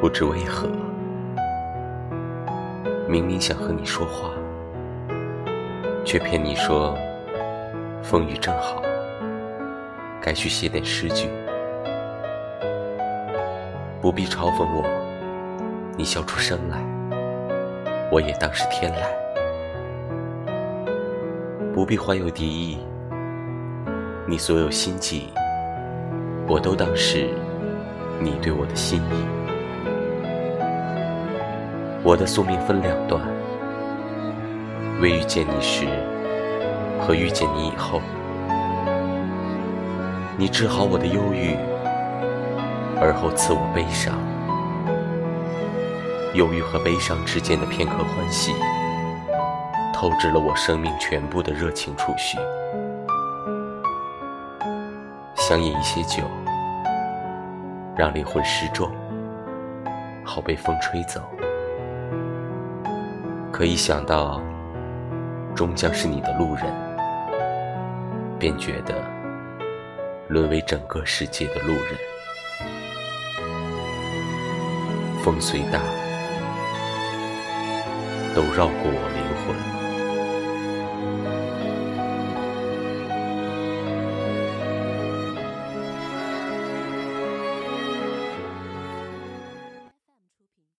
不知为何，明明想和你说话，却骗你说风雨正好，该去写点诗句。不必嘲讽我，你笑出声来，我也当是天籁。不必怀有敌意，你所有心计，我都当是你对我的心意。我的宿命分两段，未遇见你时和遇见你以后，你治好我的忧郁。而后赐我悲伤，忧郁和悲伤之间的片刻欢喜，透支了我生命全部的热情储蓄。想饮一些酒，让灵魂失重，好被风吹走。可一想到终将是你的路人，便觉得沦为整个世界的路人。风虽大，都绕过我们